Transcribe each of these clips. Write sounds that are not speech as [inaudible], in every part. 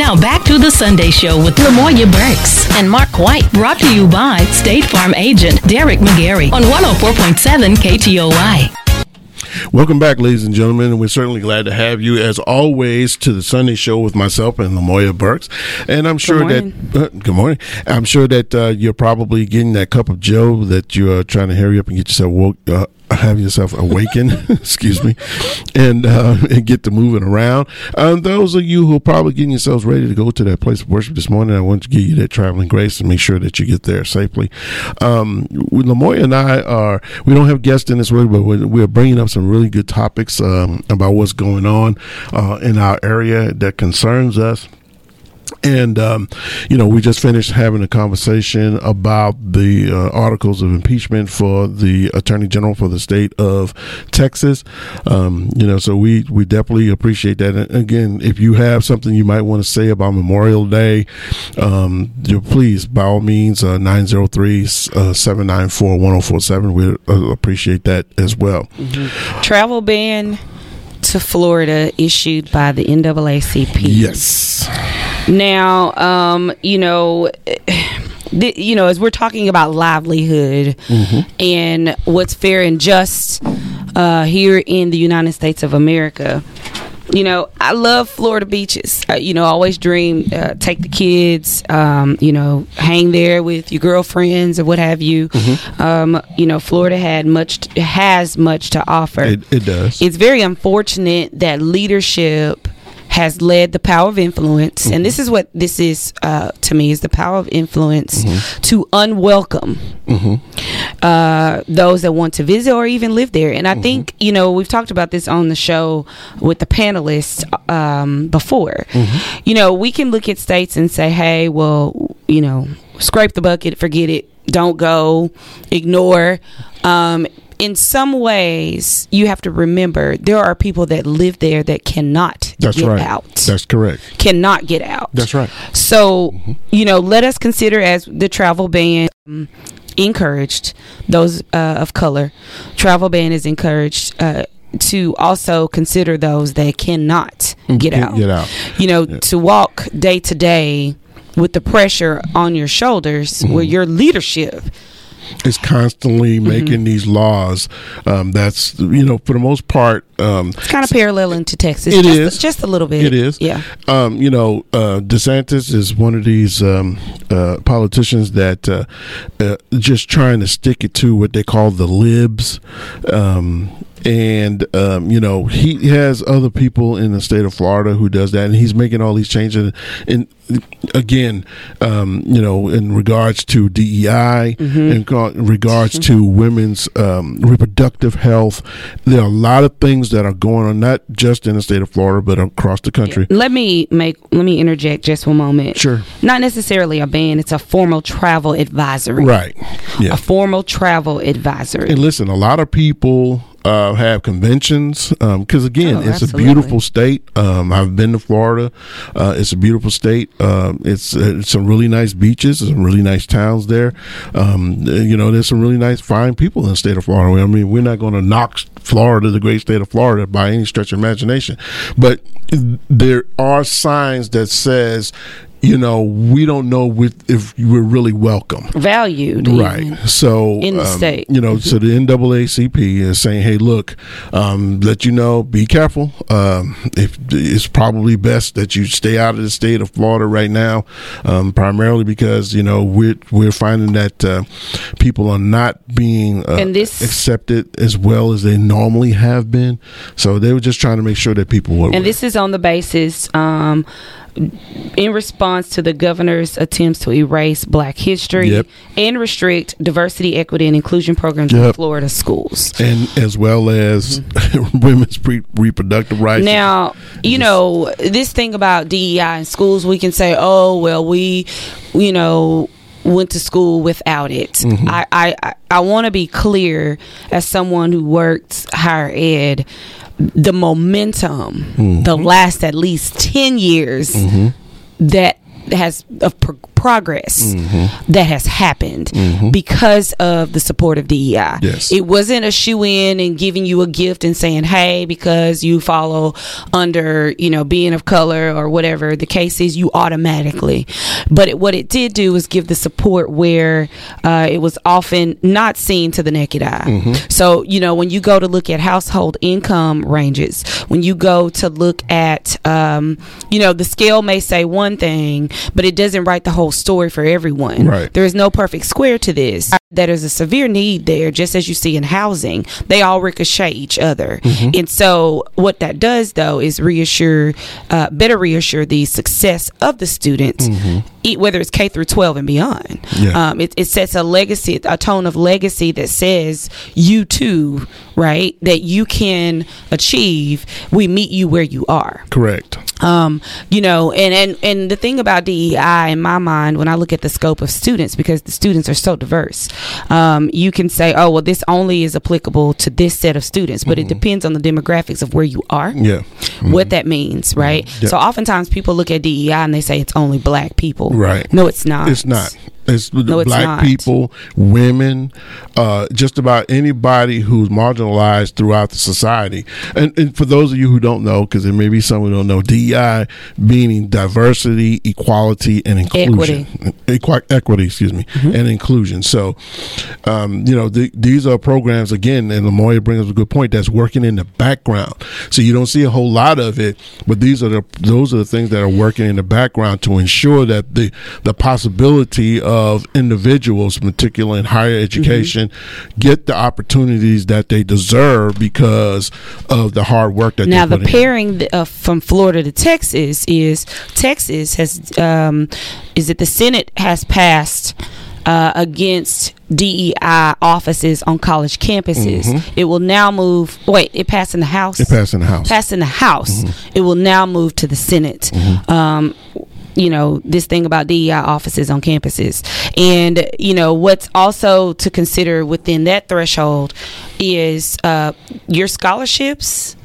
Now back to the Sunday Show with Lamoya Burks and Mark White. Brought to you by State Farm agent Derek McGarry on 104.7 KTOY. Welcome back, ladies and gentlemen. We're certainly glad to have you, as always, to the Sunday show with myself and Lamoya Burks. And I'm sure that uh, good morning. I'm sure that uh, you're probably getting that cup of Joe that you're trying to hurry up and get yourself woke, uh, have yourself awaken, [laughs] excuse me, and uh, [laughs] and get to moving around. Um, those of you who are probably getting yourselves ready to go to that place of worship this morning, I want to give you that traveling grace and make sure that you get there safely. Um, Lamoya and I are we don't have guests in this week, but we're, we're bringing up some really good topics um, about what's going on uh, in our area that concerns us. And, um, you know, we just finished having a conversation about the uh, articles of impeachment for the Attorney General for the state of Texas. Um, you know, so we, we definitely appreciate that. And again, if you have something you might want to say about Memorial Day, um, you please, by all means, uh, 903 794 1047. We uh, appreciate that as well. Mm-hmm. Travel ban to Florida issued by the NAACP. Yes. Now, um, you know, you know, as we're talking about livelihood mm-hmm. and what's fair and just uh, here in the United States of America, you know, I love Florida beaches. Uh, you know, always dream uh, take the kids. Um, you know, hang there with your girlfriends or what have you. Mm-hmm. Um, you know, Florida had much t- has much to offer. It, it does. It's very unfortunate that leadership has led the power of influence, mm-hmm. and this is what this is uh, to me is the power of influence mm-hmm. to unwelcome mm-hmm. uh, those that want to visit or even live there. And I mm-hmm. think you know we've talked about this on the show with the panelists um, before. Mm-hmm. You know, we can look at states and say, "Hey, well, you know, scrape the bucket, forget it, don't go, ignore." Um, in some ways, you have to remember there are people that live there that cannot That's get right. out. That's correct. Cannot get out. That's right. So, mm-hmm. you know, let us consider as the travel ban um, encouraged those uh, of color. Travel ban is encouraged. Uh, to also consider those that cannot get Can't out. Get out. You know, Yeah. to walk day to day with the pressure on your shoulders, where Mm-hmm. your leadership is constantly Mm-hmm. making these laws. Um, that's you know for the most part. Um, It's kind of paralleling to Texas. It just, is. just a little bit. It is. Yeah. Um, you know, uh, DeSantis is one of these um, uh, politicians that uh, uh, just trying to stick it to what they call the libs. And um, you know he has other people in the state of Florida who does that, and he's making all these changes. And again, um, you know, in regards to DEI, in co- in regards to women's um, reproductive health, there are a lot of things that are going on, not just in the state of Florida, but across the country. Let me make let me interject just one moment. Sure. Not necessarily a ban, it's a formal travel advisory. Right. Yeah. A formal travel advisory. And listen, a lot of people uh, have conventions because again, Oh, it's absolutely. a beautiful state. Um, I've been to Florida. Uh, it's a beautiful state. Um, it's, it's some really nice beaches. Some really nice towns there. Um, you know, there's some really nice, fine people in the state of Florida. I mean, we're not going to knock Florida, the great state of Florida, by any stretch of imagination, but there are signs that says. You know, we don't know if we're really welcome. Valued. Right. even. So In the um, state. you know, so the NAACP is saying, "Hey, look, um, let you know, be careful. Um, if it's probably best that you stay out of the state of Florida right now, um, primarily because you know we're we're finding that uh, people are not being uh, And this- accepted as well as they normally have been. So they were just trying to make sure that people were. And this is on the basis um in response to the governor's attempts to erase black history Yep. and restrict diversity, equity, and inclusion programs in Florida schools. and as well as [laughs] women's pre- reproductive rights. Now, you know, this thing about DEI in schools, we can say, oh, well, we, you know, went to school without it. Mm-hmm. I, I, I, I want to be clear as someone who worked higher ed, the momentum, Mm-hmm. the last at least 10 years that has of pro- progress mm-hmm. that has happened mm-hmm. because of the support of DEI. Yes. It wasn't a shoe in and giving you a gift and saying, hey, because you follow under, you know, being of color or whatever the case is, you automatically. But it, what it did do was give the support where uh, it was often not seen to the naked eye. Mm-hmm. So, you know, when you go to look at household income ranges, when you go to look at, um, you know, the scale may say one thing, but it doesn't write the whole story for everyone. Right. There is no perfect square to this. That is a severe need there, just as you see in housing. They all ricochet each other. Mm-hmm. And so, what that does, though, is reassure, uh, better reassure the success of the students, mm-hmm. whether it's K through 12 and beyond. Yeah. Um, it, it sets a legacy, a tone of legacy that says, you too, right, that you can achieve. We meet you where you are. Correct. Um, you know, and, and, and the thing about DEI in my mind, when I look at the scope of students, because the students are so diverse, um, you can say, oh, well, this only is applicable to this set of students, but mm-hmm. it depends on the demographics of where you are. Yeah. Mm-hmm. What that means, right? Yeah. So oftentimes people look at DEI and they say it's only black people. Right. No, it's not. It's not. It's no, black people, women, uh, just about anybody who's marginalized throughout the society. And, and for those of you who don't know, because there may be some who don't know, DEI meaning diversity, equality, and inclusion. Equity. Equi- equity, excuse me, mm-hmm. and inclusion. So, um, you know, the, these are programs, again, and Lamoya brings up a good point, that's working in the background. So you don't see a whole lot of it, but these are the those are the things that are working in the background to ensure that the, the possibility of of individuals, particularly in higher education, mm-hmm. get the opportunities that they deserve because of the hard work that now the pairing uh, from Florida to Texas is Texas has um, is that the Senate has passed uh, against DEI offices on college campuses. Mm-hmm. It will now move. Wait, it passed in the House. It passed in the House. Passed in the House. Mm-hmm. It will now move to the Senate. Mm-hmm. Um, you know this thing about DEI offices on campuses and you know what's also to consider within that threshold is uh, your scholarships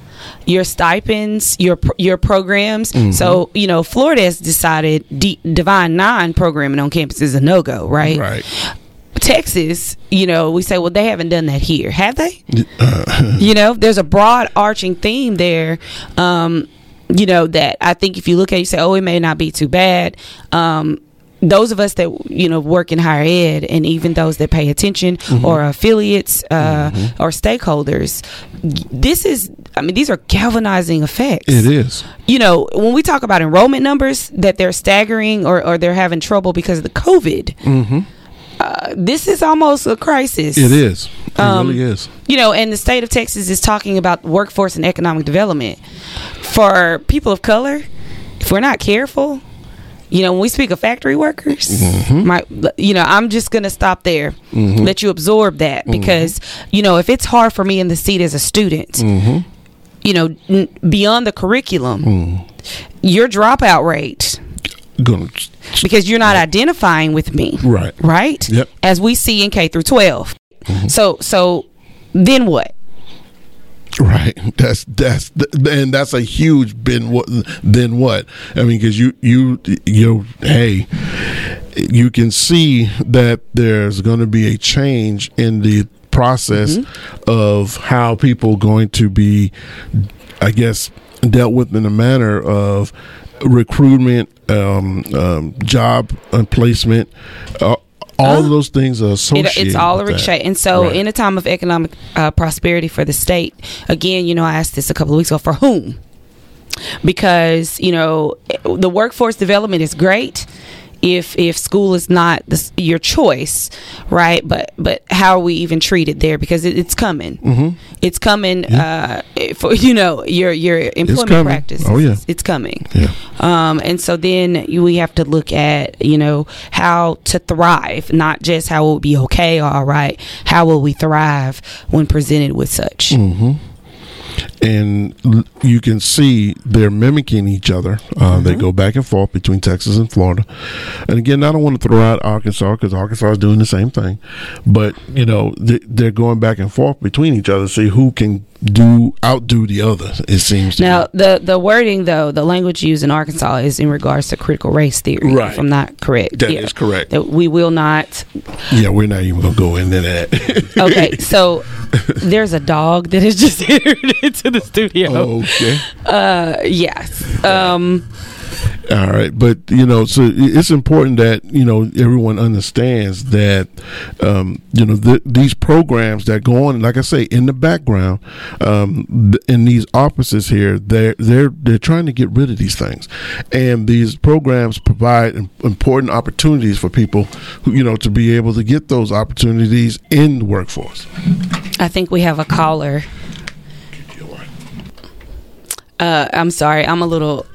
your stipends, your your programs. Mm-hmm. So you know, Florida has decided D- Divine Nine programming on campus is a no go, right? Right. Texas, you know, we say, well, they haven't done that here, have they? Uh, [laughs] you know, there's a broad arching theme there. Um, you know that I think if you look at it, you say, oh, it may not be too bad. Um, those of us that you know work in higher ed and even those that pay attention mm-hmm. or affiliates uh, mm-hmm. or stakeholders this is i mean these are galvanizing effects it is you know when we talk about enrollment numbers that they're staggering or, or they're having trouble because of the covid mm-hmm. Uh, this is almost a crisis it is it um, really is you know and the state of texas is talking about workforce and economic development for people of color, if we're not careful, you know, when we speak of factory workers, mm-hmm. my, you know, I'm just gonna stop there, mm-hmm. let you absorb that mm-hmm. because, you know, if it's hard for me in the seat as a student, mm-hmm. you know, n- beyond the curriculum, mm. your dropout rate. Gonna because you're not identifying with me, right? Right. Yep. As we see in K through 12. Mm-hmm. So, so then what? Right. [laughs] That's that's and that's a huge then what then what? I mean, because you you you hey, you can see that there's going to be a change in the process mm-hmm. of how people going to be, I guess, dealt with in a manner of recruitment, um, um, job placement, uh, all of those things are associated. It, it's all a ricochet. And so, right. in a time of economic uh, prosperity for the state, again, you know, I asked this a couple of weeks ago for whom? Because, you know, the workforce development is great if if school is not the, your choice, right? But but how are we even treated there? Because it, it's coming. Mm-hmm. It's coming yeah. uh, for [laughs] you know your your employment practice. Oh yeah, it's, coming. Yeah. Um, and so then we have to look at you know how to thrive, not just how will be okay or all right. How will we thrive when presented with such? Mm-hmm. And you can see they're mimicking each other. Uh, mm-hmm. They go back and forth between Texas and Florida. And again, I don't want to throw out Arkansas because Arkansas is doing the same thing, but you know they're going back and forth between each other, to see who can do outdo the other. It seems now be. the the wording though the language used in Arkansas is in regards to critical race theory. Right. If I'm not correct, that yeah. is correct. That we will not. Yeah, we're not even gonna go into that. okay, [laughs] so there's a dog that is just [laughs] entered [laughs] into the studio. Okay. Uh, yes. Um. All right, but you know, so it's important that you know everyone understands that um, you know th- these programs that go on, like I say, in the background, um, in these offices here, they're they're they're trying to get rid of these things, and these programs provide important opportunities for people, who, you know, to be able to get those opportunities in the workforce. I think we have a caller. Uh, I'm sorry, I'm a little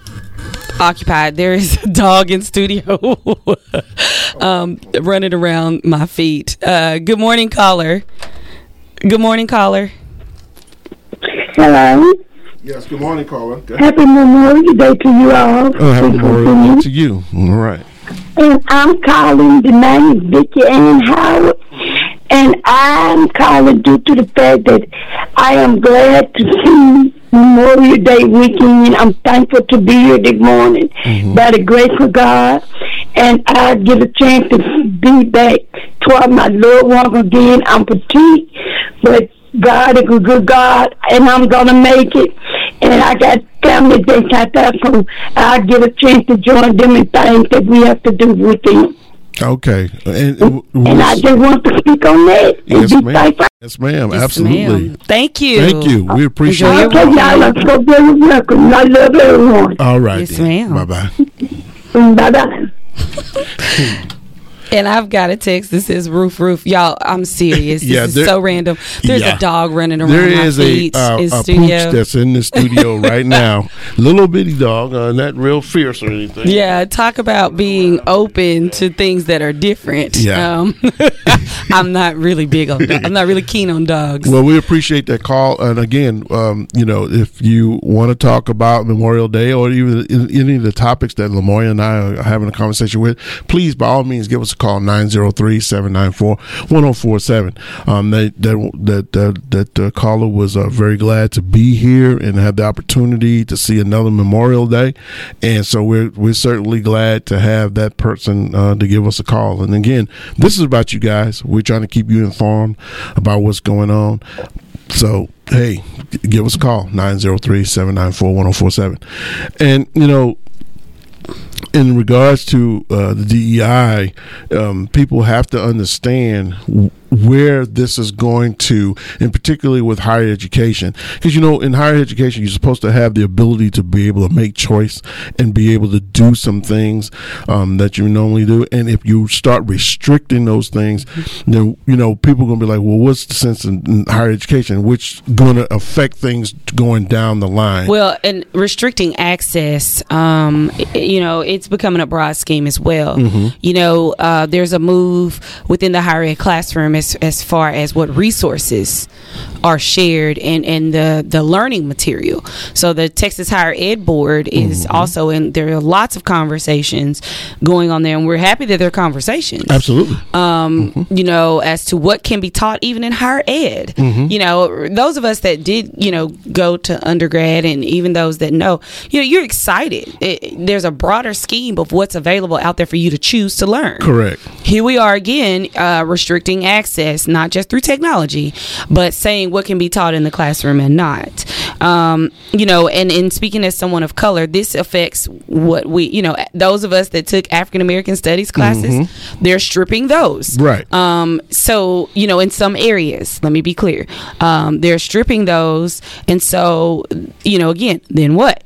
occupied. There is a dog in studio [laughs] um, running around my feet. Uh, good morning, caller. Good morning, caller. Hello. Yes, good morning, caller. Happy Memorial Day to you all. Oh, happy Memorial Day to you. All right. And I'm calling, the name is Vicki Ann Howard. And I'm calling due to the fact that I am glad to see Memorial Day weekend. I'm thankful to be here this morning mm-hmm. by the grace of God. And I get a chance to be back toward my loved ones again. I'm petite, but God is a good God, and I'm going to make it. And I got family that got that, so I get a chance to join them in things that we have to do with them. Okay, and, and I just want to speak on that. Yes, ma'am. Yes, ma'am. Yes, Absolutely. Ma'am. Thank you. Thank you. We appreciate it. Okay, y'all are so very welcome. I love everyone. All right. Yes, ma'am. Bye-bye. [laughs] Bye bye. [laughs] And I've got a text that says roof, roof. Y'all, I'm serious. This yeah, is so random. There's yeah. a dog running around. There is a, uh, a pooch that's in the studio [laughs] right now. Little bitty dog, uh, not real fierce or anything. Yeah, talk about being open to things that are different. Yeah. Um, [laughs] I'm not really big on I'm not really keen on dogs. Well, we appreciate that call. And again, um, you know, if you want to talk about Memorial Day or even any of the topics that Lamoya and I are having a conversation with, please, by all means, give us a call 903-794-1047. Um, that that that that, that uh, caller was uh, very glad to be here and have the opportunity to see another Memorial Day, and so we're we're certainly glad to have that person uh, to give us a call. And again, this is about you guys. We're trying to keep you informed about what's going on. So, hey, give us a call 903 794 1047. And, you know, in regards to uh, the DEI, um, people have to understand where this is going to, and particularly with higher education. Because, you know, in higher education, you're supposed to have the ability to be able to make choice and be able to do some things um, that you normally do. And if you start restricting those things, then, you know, people are going to be like, well, what's the sense in, in higher education, which going to affect things going down the line? Well, and restricting access, um, you know, it's becoming a broad scheme as well. Mm-hmm. You know, uh, there's a move within the higher ed classroom as as far as what resources are shared and and the the learning material. So the Texas Higher Ed Board is mm-hmm. also in. There are lots of conversations going on there, and we're happy that there are conversations. Absolutely. Um, mm-hmm. you know, as to what can be taught even in higher ed. Mm-hmm. You know, those of us that did you know go to undergrad, and even those that know, you know, you're excited. It, there's a broader scheme of what's available out there for you to choose to learn. Correct. Here we are again, uh, restricting access access, not just through technology, but saying what can be taught in the classroom and not. Um, you know, and in speaking as someone of color, this affects what we, you know, those of us that took African American studies classes, mm-hmm. they're stripping those. Right. Um, so, you know, in some areas, let me be clear, um, they're stripping those. And so, you know, again, then what?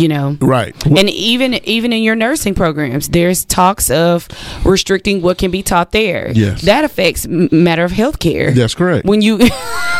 You know. Right. And even even in your nursing programs there's talks of restricting what can be taught there. Yes. That affects matter of health care that's correct. When you [laughs]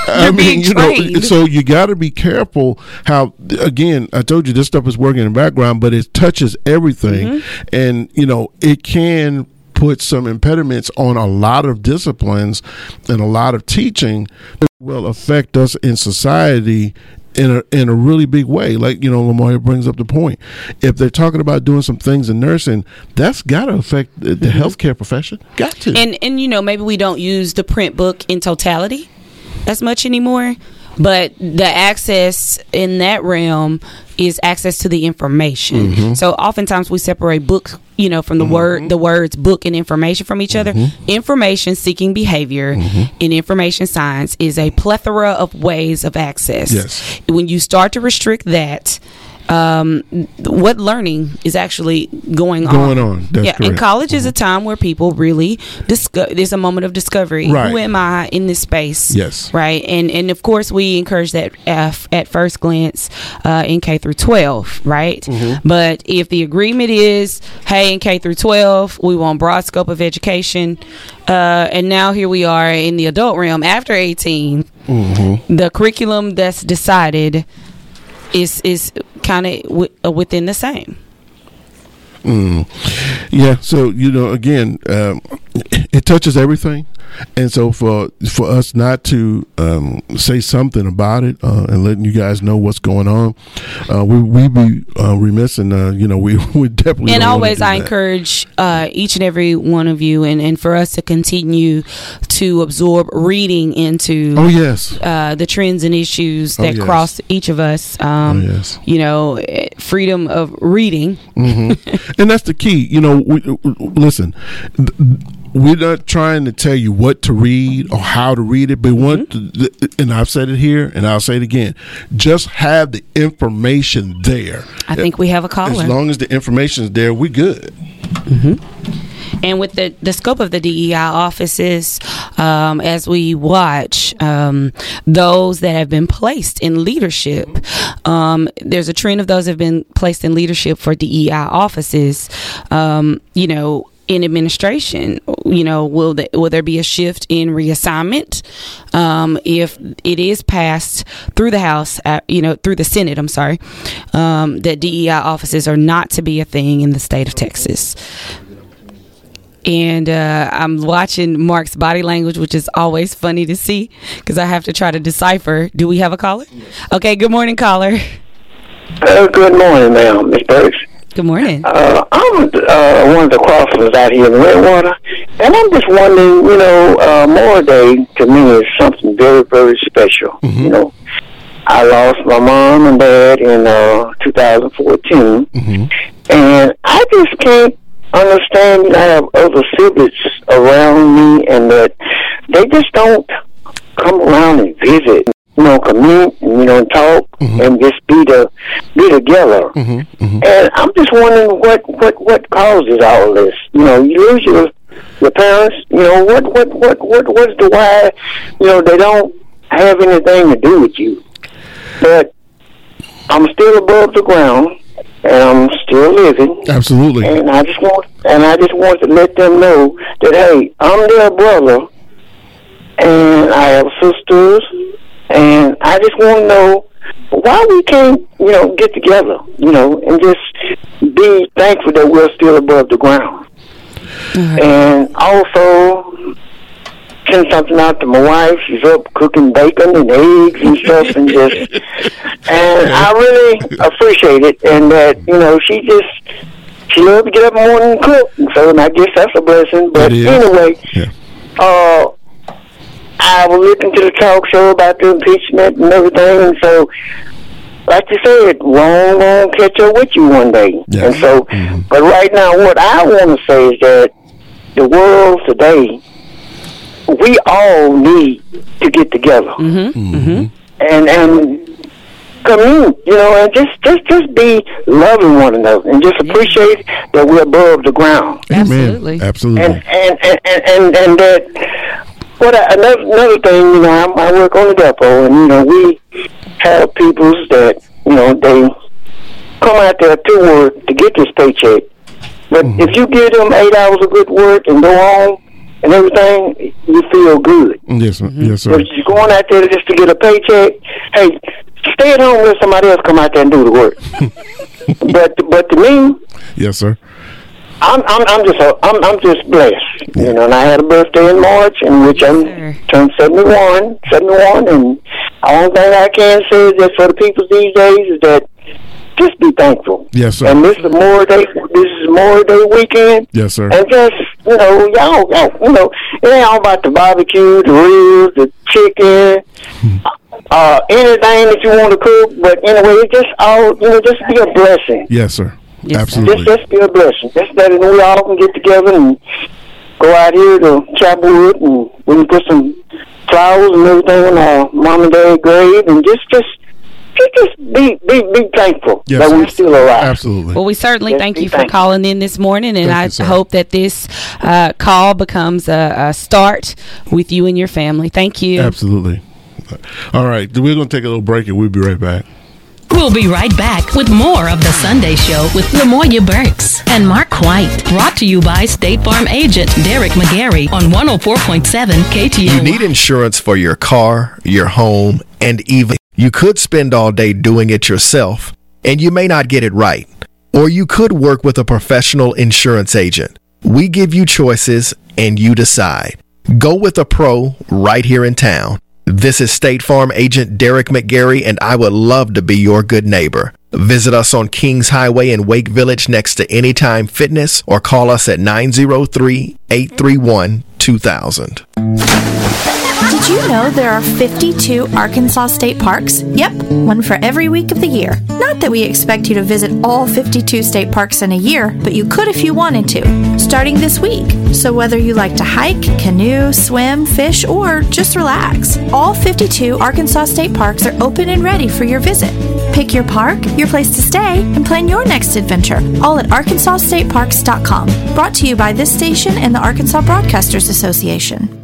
I mean, you know, so you got to be careful how. Again, I told you this stuff is working in the background, but it touches everything, mm-hmm. and you know, it can put some impediments on a lot of disciplines and a lot of teaching that will affect us in society in a in a really big way. Like you know, Lamoya brings up the point. If they're talking about doing some things in nursing, that's got to affect the, the mm-hmm. healthcare profession. Got to. And and you know, maybe we don't use the print book in totality as much anymore but the access in that realm is access to the information. Mm-hmm. So oftentimes we separate book, you know, from the mm-hmm. word the words book and information from each mm-hmm. other. Information seeking behavior mm-hmm. in information science is a plethora of ways of access. Yes. When you start to restrict that, um, what learning is actually going, going on. Going on. That's yeah, correct. and college mm-hmm. is a mm-hmm. time where people really discover. There's a moment of discovery. Right. Who am I in this space? Yes. Right. And and of course we encourage that F at first glance uh, in K through 12. Right. Mm-hmm. But if the agreement is, hey, in K through 12, we want broad scope of education, uh, and now here we are in the adult realm after 18. Mm-hmm. The curriculum that's decided is is kind of w- uh, within the same. Mm. Yeah. So you know, again, um, it touches everything and so for for us not to um, say something about it uh, and letting you guys know what's going on, uh, we we be uh, remiss and uh, you know [laughs] we we definitely and always I that. encourage uh, each and every one of you and and for us to continue to absorb reading into oh yes uh, the trends and issues oh, that oh, yes. cross each of us. Um, oh, yes. You know, eh, freedom of reading, mm-hmm. [laughs] and that's the key. You know, we, listen. We're not trying to tell you what to read or how to read it, but mm-hmm. want to, and I've said it here and I'll say it again. Just have the information there. I think we have a caller. As long as the information is there, we're good. Mm-hmm. And with the, the scope of the DEI offices, um, as we watch um, those that have been placed in leadership, um, there's a trend of those have been placed in leadership for DEI offices. Um, you know, in administration you know will the, will there be a shift in reassignment um, if it is passed through the house uh, you know through the senate i'm sorry um, that dei offices are not to be a thing in the state of texas and uh, I'm watching Mark's body language, which is always funny to see because I have to try to decipher. Do we have a caller? Okay, good morning, caller. Uh, good morning, ma'am, Miss Burks. Good morning. Uh, I'm uh, one of the crossers out here in Redwater, and I'm just wondering, you know, uh, Memorial Day to me is something very, very special. Mm-hmm. You know, I lost my mom and dad in uh, 2014, mm-hmm. and I just can't understand. I have other siblings around me, and that they just don't come around and visit you know, commute and you know, talk mm-hmm. and just be the be together. Mm-hmm. Mm-hmm. And I'm just wondering what what what causes all this. You know, you lose your your parents. You know, what what what what what's the why? You know, they don't have anything to do with you. But I'm still above the ground. And I'm still living. Absolutely. And I just want, and I just want to let them know that hey, I'm their brother, and I have sisters and I just want to know why we can't, you know, get together, you know, and just be thankful that we're still above the ground. Mm-hmm. And also send something out to my wife. She's up cooking bacon and eggs and stuff, and just and I really appreciate it. And that you know, she just she loves to get up in the morning and cook. And so I guess that's a blessing. But anyway, yeah. uh, I was listening to the talk show about the impeachment and everything, and so, like you said, wrong won't catch up with you one day. Yes. And so, mm-hmm. but right now, what I want to say is that the world today, we all need to get together. Mm-hmm. Mm-hmm. And and commute, you know, and just just just be loving one another and just appreciate yeah. that we're above the ground. Absolutely, absolutely, and and and and, and, and that what I, another another thing, you know, I, I work on the depot, and you know, we have peoples that you know they come out there to work to get this paycheck. But mm-hmm. if you give them eight hours of good work and go home and everything, you feel good. Yes, sir. Mm-hmm. yes, sir. But you're going out there just to get a paycheck, hey, stay at home let somebody else come out there and do the work. [laughs] but but to me, yes, sir. I'm I'm I'm just I'm I'm just blessed, you know. And I had a birthday in March, in which I turned 71, 71, and only thing I can say is that for the people these days is that just be thankful. Yes, sir. And this is more Day. This is more Day weekend. Yes, sir. And just you know, y'all, y'all, you know, it ain't all about the barbecue, the ribs, the chicken, [laughs] uh, anything that you want to cook. But anyway, it just all you know, just be a blessing. Yes, sir. Yes. Absolutely. Just just be a blessing. Just that we all can get together and go out here to chop wood and we can put some flowers and everything on our mom and dad grave and just just just, just be be be thankful Yes, that we're still alive. Absolutely. Well, we certainly Yes, thank we you for thank calling in this morning, and Thank I you, hope that this uh, call becomes a, a start with you and your family. Thank you. Absolutely. All right. We're going to take a little break and we'll be right back. We'll be right back with more of the Sunday Show with Lamoya Burks and Mark White. Brought to you by State Farm agent Derek McGarry on 104.7 KTO. You need insurance for your car, your home, and even you could spend all day doing it yourself and you may not get it right. Or you could work with a professional insurance agent. We give you choices and you decide. Go with a pro right here in town. This is State Farm agent Derek McGarry and I would love to be your good neighbor. Visit us on Kings Highway in Wake Village next to Anytime Fitness or call us at 903 831 2000. Did you know there are 52 Arkansas state parks? Yep, one for every week of the year. Not that we expect you to visit all 52 state parks in a year, but you could if you wanted to, starting this week. So whether you like to hike, canoe, swim, fish, or just relax, all 52 Arkansas state parks are open and ready for your visit. Pick your park, your place to stay, and plan your next adventure, all at arkansasstateparks.com. Brought to you by this station and the Arkansas Broadcasters Association.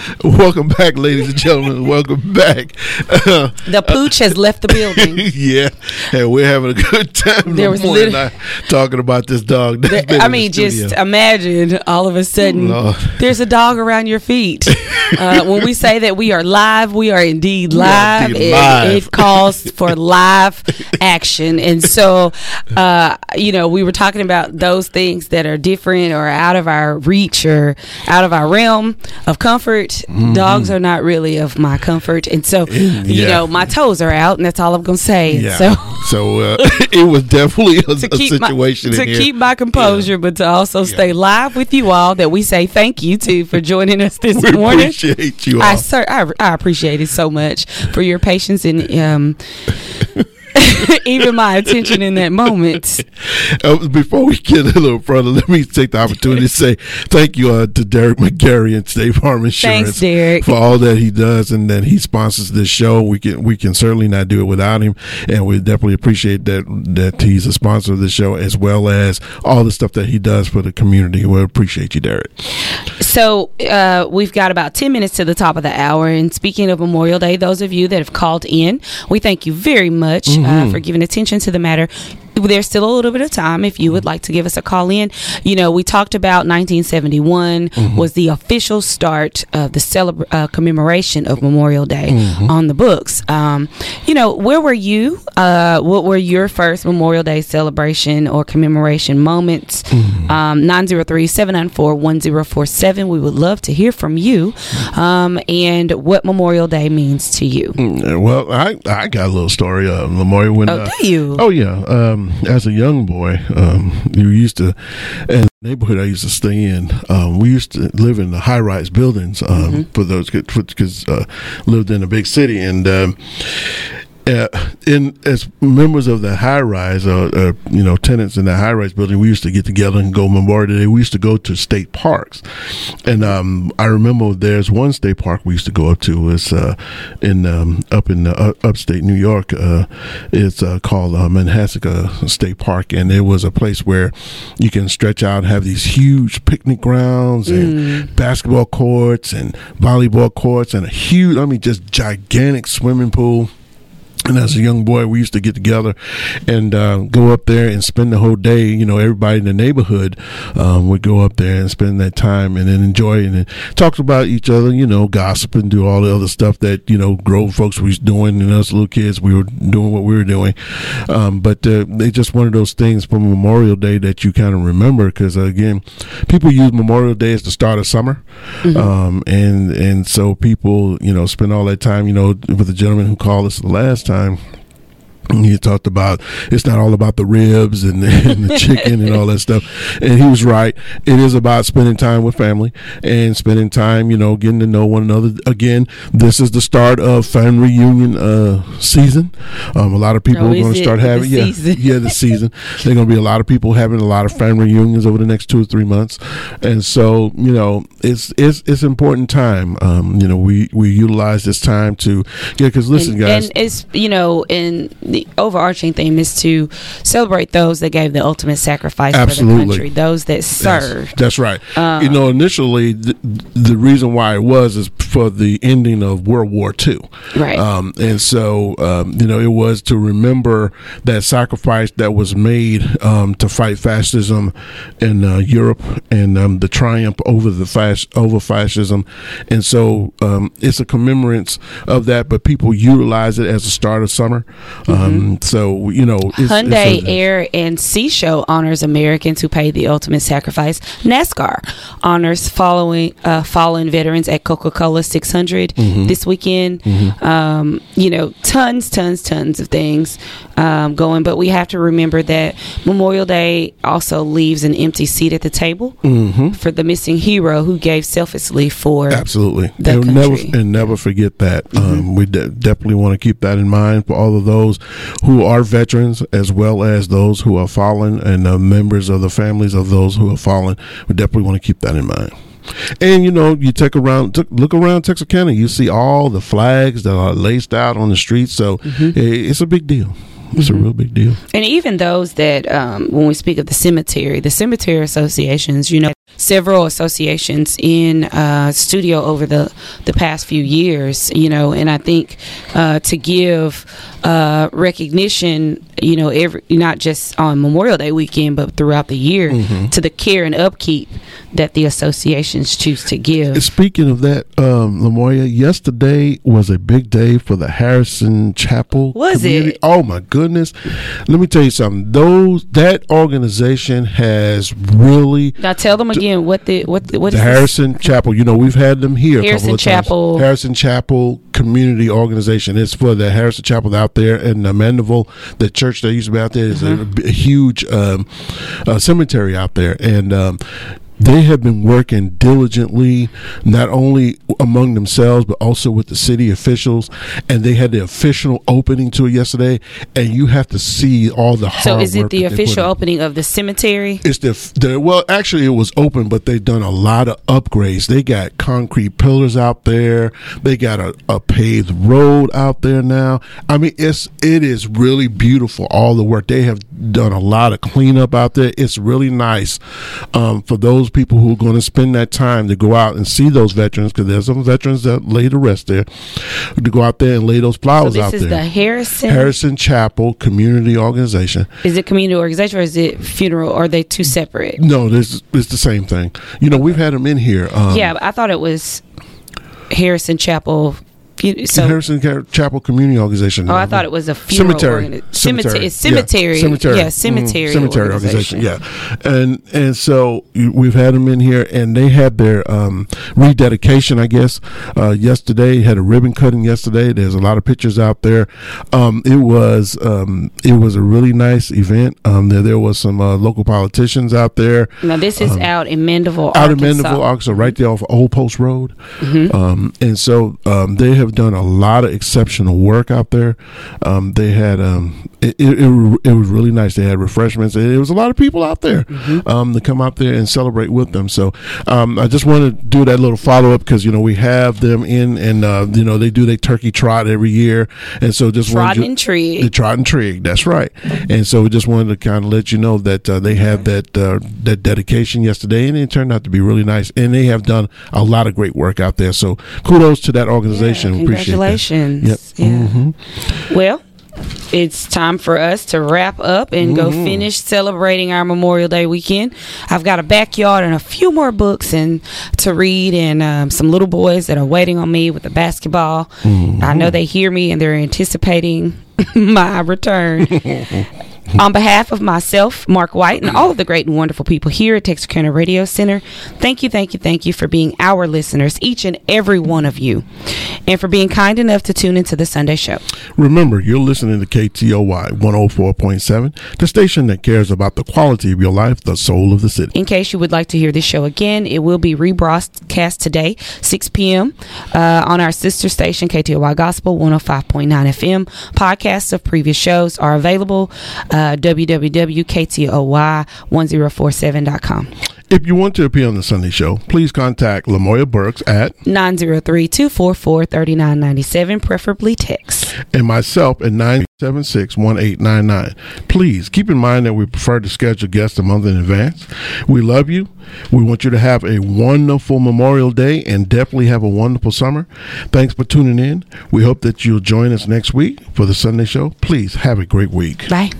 [laughs] Welcome back, ladies and gentlemen. Welcome back. The pooch has left the building. [laughs] yeah, and we're having a good time. There was and lit- talking about this dog. I mean, just imagine all of a sudden Lord. there's a dog around your feet. Uh, when we say that we are live, we are indeed [laughs] are live. indeed It- live. It, calls for live action. And so, uh, you know, we were talking about those things that are different or out of our reach or out of our realm of comfort. Dogs are not really of my comfort. And so, you Mm-hmm. Know, my toes are out, and that's all I'm going to say. yeah. So, So, uh, [laughs] it was definitely a, to a keep situation my, to in here. keep my composure, but to also stay live with you all. That we say thank you to for joining us this [laughs] we morning. appreciate you all. I, sir, I I appreciate it so much for your patience and um, [laughs] even my attention in that moment. [laughs] Uh, before we get a little further, let me take the opportunity to say thank you uh, to Derek McGarry and State Farm Insurance Thanks, Derek. for all that he does and that he sponsors this show. We can we can certainly not do it without him, and we definitely appreciate that that he's a sponsor of the show as well as all the stuff that he does for the community. We appreciate you, Derek. So uh, we've got about 10 minutes to the top of the hour. And speaking of Memorial Day, those of you that have called in, we thank you very much uh, for giving attention to the matter. There's still a little bit of time if you would like to give us a call in. You know, we talked about 1971 was the official start of the celebra- uh, commemoration of Memorial Day on the books. Um, you know, where were you? Uh, what were your first Memorial Day celebration or commemoration moments? Um, 903 794 1047. We would love to hear from you um, and what Memorial Day means to you. Uh, Well, I I got a little story, of Lamoya. When Oh, uh, do you? Oh yeah. Um, as a young boy, um, you used to, in the neighborhood I used to stay in, um, we used to live in the high rise buildings. Um, Mm-hmm. for those because uh, lived in a big city and. Um, uh, in as members of the high rise, uh, uh, you know, tenants in the high rise building, we used to get together and go Memorial Day. We used to go to state parks, and um, I remember there's one state park we used to go up to. It's uh, in um, up in uh, upstate New York. Uh, it's uh, called uh, Manhasset State Park, and it was a place where you can stretch out, and have these huge picnic grounds and basketball courts and volleyball courts and a huge, I mean, just gigantic swimming pool And as a young boy, we used to get together and uh, go up there and spend the whole day. You know, everybody in the neighborhood um, would go up there and spend that time and then enjoy it and talk about each other. You know, gossip and do all the other stuff that you know grown folks was doing, and us little kids we were doing what we were doing. Um, but uh, they just one of those things for Memorial Day that you kind of remember because uh, again, people use Memorial Day as the start of summer, mm-hmm. um, and and so people you know spend all that time. You know, with the gentleman who called us the last time he talked about it's not all about the ribs and, [laughs] and, the chicken and all that stuff. And he was right. It is about spending time with family and spending time you know getting to know one another. Again this is the start of family reunion uh, season. Um, a lot of people oh, are going to start having yeah yeah the season. There're going to be a lot of people having a lot of family reunions over the next two or three months. And so you know it's it's it's important time. Um, you know we we utilize this time to yeah because listen and, guys. and it's you know in the overarching theme is to celebrate those that gave the ultimate sacrifice Absolutely. for the country, those that served. Yes, that's right. Um, you know, initially the, the, reason why it was is for the ending of World War II. Right. Um, and so, um, you know, it was to remember that sacrifice that was made um, to fight fascism in uh, Europe and um, the triumph over the fas- over fascism. And so, um, it's a commemorance of that, but people utilize it as a start of summer. Mm-hmm. Um, so you know, it's, Hyundai it's a, Air and Sea Show honors Americans who paid the ultimate sacrifice. NASCAR honors following uh, fallen veterans at Coca Cola 600 mm-hmm. this weekend. Mm-hmm. Um, you know, tons, tons, tons of things um, going, but we have to remember that Memorial Day also leaves an empty seat at the table mm-hmm. for the missing hero who gave selflessly for absolutely. And country. never and never forget that. Mm-hmm. Um, we de- definitely want to keep that in mind for all of those who are veterans as well as those who are fallen and uh, members of the families of those who have fallen. We definitely want to keep that in mind. And you know, you take around, look around Texarkana, you see all the flags that are laced out on the streets. So mm-hmm. it's a big deal. It's mm-hmm. a real big deal. And even those that, um, when we speak of the cemetery, the cemetery associations, you know, several associations in uh, studio over the the past few years, you know, and I think uh, to give uh, recognition, you know, every not just on Memorial Day weekend, but throughout the year mm-hmm. to the care and upkeep that the associations choose to give. Speaking of that, um, Lamoya, yesterday was a big day for the Harrison Chapel. Was community. it? Oh my goodness! Let me tell you something. Those that organization has really now tell them again what the what the, what the Harrison this? Chapel. You know, we've had them here. Harrison Chapel. Times. Harrison Chapel Community Organization. It's for the Harrison Chapel out there in uh, Mandeville. The church that used to be out there is mm-hmm. a, a, huge um, uh, cemetery out there, and um, they have been working diligently, not only among themselves, but also with the city officials. And they had the official opening to it yesterday. And you have to see all the hard So, is it the official opening of the cemetery? It's the, the, well, actually, it was open, but they've done a lot of upgrades. They got concrete pillars out there, they got a, a paved road out there now. I mean, it's, it is really beautiful, all the work. They have done a lot of cleanup out there. It's really nice um, for those those people who are going to spend that time to go out and see those veterans, because there's some veterans that lay to rest there, to go out there and lay those flowers so out there. This is the Harrison Harrison Chapel Community Organization. Is it community organization or is it funeral? Or are they two separate? No, this it's the same thing. You know, we've had them in here. Um, yeah, I thought it was Harrison Chapel so Harrison Chapel Community Organization. Oh, I thought it was a cemetery. Organi- cemetery. Cemetery. Yeah, cemetery. Yeah, cemetery. Mm, cemetery organization. organization. Yeah, and and so we've had them in here, and they had their um, rededication. I guess uh, yesterday had a ribbon cutting yesterday. There's a lot of pictures out there. Um, it was um, it was a really nice event. Um, there there was some uh, local politicians out there. Now this is um, out in Mandeville, out Arkansas. in Mandeville, Arkansas, right there off Old Post Road. Mm-hmm. Um, and so they have have done a lot of exceptional work out there. Um, they had um, it, it, it, was really nice. They had refreshments. It was a lot of people out there mm-hmm. um, to come out there and celebrate with them. So um, I just want to do that little follow up because you know we have them in and uh, you know they do their turkey trot every year, and so just trot and trig. The trot and trig. That's right. And so we just wanted to kind of let you know that uh, they have that uh, that dedication yesterday, and it turned out to be really nice. And they have done a lot of great work out there. So kudos to that organization. Yeah, congratulations. Yep. Yeah. Mm-hmm. Well, it's time for us to wrap up and go Mm-hmm. finish celebrating our Memorial Day weekend. I've got a backyard and a few more books and to read, and um, some little boys that are waiting on me with the basketball. Mm-hmm. I know they hear me and they're anticipating [laughs] my return. [laughs] [laughs] On behalf of myself, Mark White, and all of the great and wonderful people here at Texarkana Radio Center, thank you, thank you, thank you for being our listeners, each and every one of you, and for being kind enough to tune into the Sunday show. Remember, you're listening to KTOY 104.7, the station that cares about the quality of your life, the soul of the city. In case you would like to hear this show again, it will be rebroadcast today, 6 p.m., uh, on our sister station, KTOY Gospel 105.9 FM. Podcasts of previous shows are available, uh, www.ktoy1047.com. If you want to appear on the Sunday show, please contact Lamoya Burks at 903-244-3997, preferably text. and myself at 976-1899. Please keep in mind that we prefer to schedule guests a month in advance. We love you. We want you to have a wonderful Memorial Day and definitely have a wonderful summer. Thanks for tuning in. We hope that you'll join us next week for the Sunday show. Please have a great week. Bye.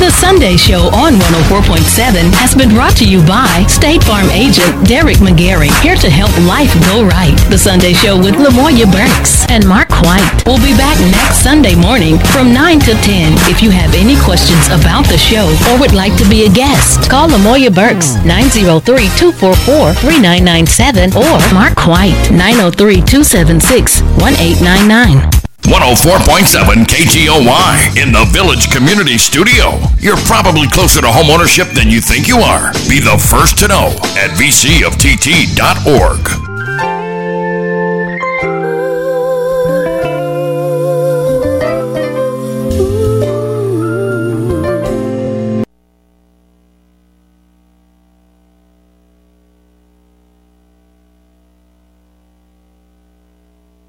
The Sunday Show on 104.7 has been brought to you by State Farm agent Derek McGarry, here to help life go right. The Sunday Show with Lamoya Burks and Mark White. We'll be back next Sunday morning from 9 to 10. If you have any questions about the show or would like to be a guest, call Lamoya Burks 903-244-3997 or Mark White 903-276-1899. 104.7 KTOY in the Village Community Studio. You're probably closer to homeownership than you think you are. Be the first to know at vcoftt.org.